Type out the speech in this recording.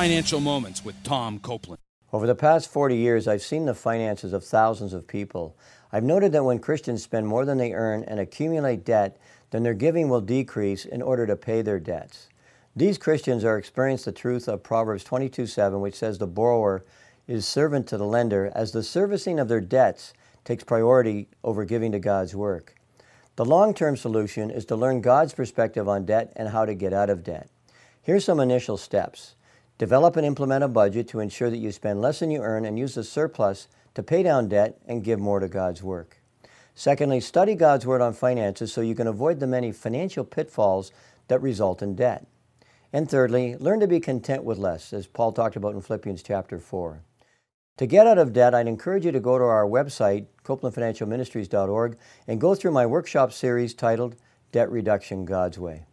Financial Moments with Tom Copeland. Over the past 40 years, I've seen the finances of thousands of people. I've noted that when Christians spend more than they earn and accumulate debt, then their giving will decrease in order to pay their debts. These Christians are experiencing the truth of Proverbs 22:7, which says the borrower is servant to the lender, as the servicing of their debts takes priority over giving to God's work. The long term solution is to learn God's perspective on debt and how to get out of debt. Here's some initial steps. Develop and implement a budget to ensure that you spend less than you earn and use the surplus to pay down debt and give more to God's work. Secondly, study God's Word on finances so you can avoid the many financial pitfalls that result in debt. And thirdly, learn to be content with less, as Paul talked about in Philippians chapter 4. To get out of debt, I'd encourage you to go to our website, copelandfinancialministries.org, and go through my workshop series titled Debt Reduction God's Way.